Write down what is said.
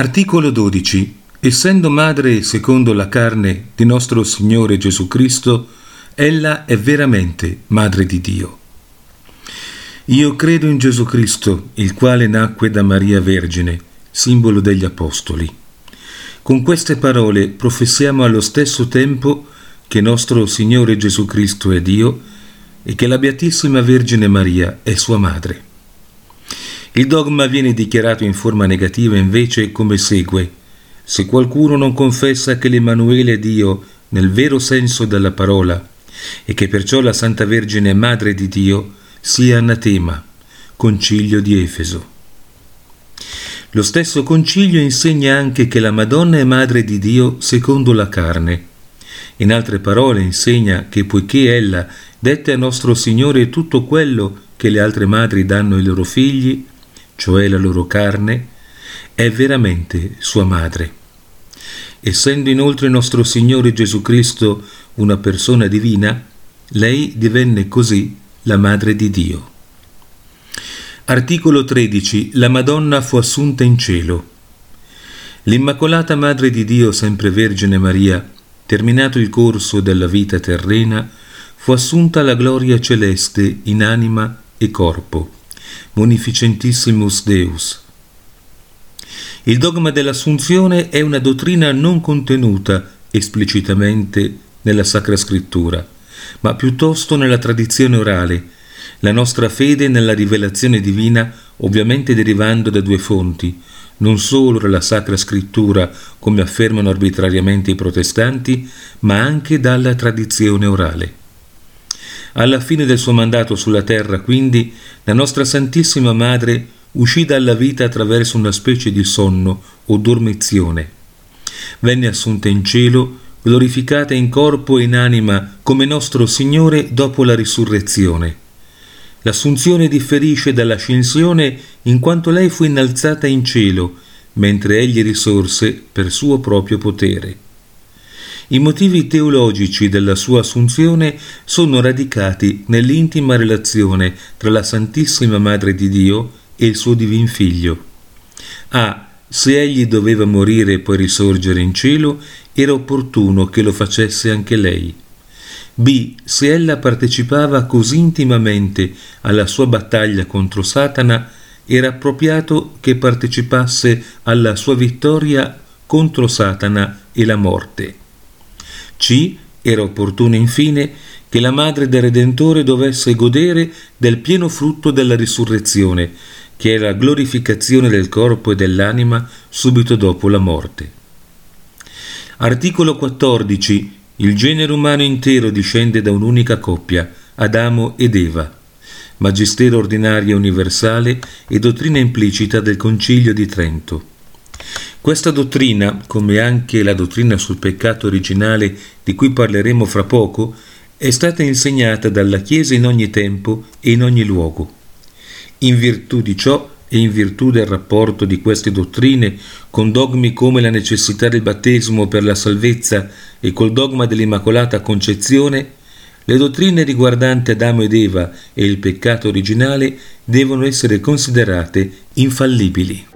Articolo 12. Essendo madre secondo la carne di nostro Signore Gesù Cristo, ella è veramente madre di Dio. Io credo in Gesù Cristo, il quale nacque da Maria Vergine, simbolo degli Apostoli. Con queste parole professiamo allo stesso tempo che nostro Signore Gesù Cristo è Dio e che la Beatissima Vergine Maria è sua madre. Il dogma viene dichiarato in forma negativa invece come segue. Se qualcuno non confessa che l'Emanuele è Dio nel vero senso della parola e che perciò la Santa Vergine è Madre di Dio, sia anatema. Concilio di Efeso. Lo stesso concilio insegna anche che la Madonna è Madre di Dio secondo la carne. In altre parole insegna che poiché ella dette a nostro Signore tutto quello che le altre madri danno ai loro figli, cioè la loro carne, è veramente sua madre. Essendo inoltre nostro Signore Gesù Cristo una persona divina, lei divenne così la madre di Dio. Articolo 13. La Madonna fu assunta in cielo. L'Immacolata Madre di Dio, sempre Vergine Maria, terminato il corso della vita terrena, fu assunta alla gloria celeste in anima e corpo Munificentissimus Deus. Il dogma dell'Assunzione è una dottrina non contenuta esplicitamente nella Sacra Scrittura, ma piuttosto nella tradizione orale, la nostra fede nella rivelazione divina ovviamente derivando da due fonti, non solo dalla Sacra Scrittura, come affermano arbitrariamente i protestanti, ma anche dalla tradizione orale. Alla fine del suo mandato sulla terra, quindi, la nostra Santissima Madre uscì dalla vita attraverso una specie di sonno o dormizione. Venne assunta in cielo, glorificata in corpo e in anima come nostro Signore dopo la risurrezione. L'assunzione differisce dall'ascensione in quanto lei fu innalzata in cielo, mentre egli risorse per suo proprio potere. I motivi teologici della sua assunzione sono radicati nell'intima relazione tra la Santissima Madre di Dio e il suo divin Figlio. A. Se egli doveva morire e poi risorgere in cielo, era opportuno che lo facesse anche lei. B. Se ella partecipava così intimamente alla sua battaglia contro Satana, era appropriato che partecipasse alla sua vittoria contro Satana e la morte. C. Era opportuno infine che la madre del Redentore dovesse godere del pieno frutto della risurrezione, che è la glorificazione del corpo e dell'anima subito dopo la morte. Articolo 14. Il genere umano intero discende da un'unica coppia, Adamo ed Eva. Magistero ordinario universale e dottrina implicita del Concilio di Trento. Questa dottrina, come anche la dottrina sul peccato originale di cui parleremo fra poco, è stata insegnata dalla Chiesa in ogni tempo e in ogni luogo. In virtù di ciò e in virtù del rapporto di queste dottrine con dogmi come la necessità del battesimo per la salvezza e col dogma dell'Immacolata Concezione, le dottrine riguardanti Adamo ed Eva e il peccato originale devono essere considerate infallibili.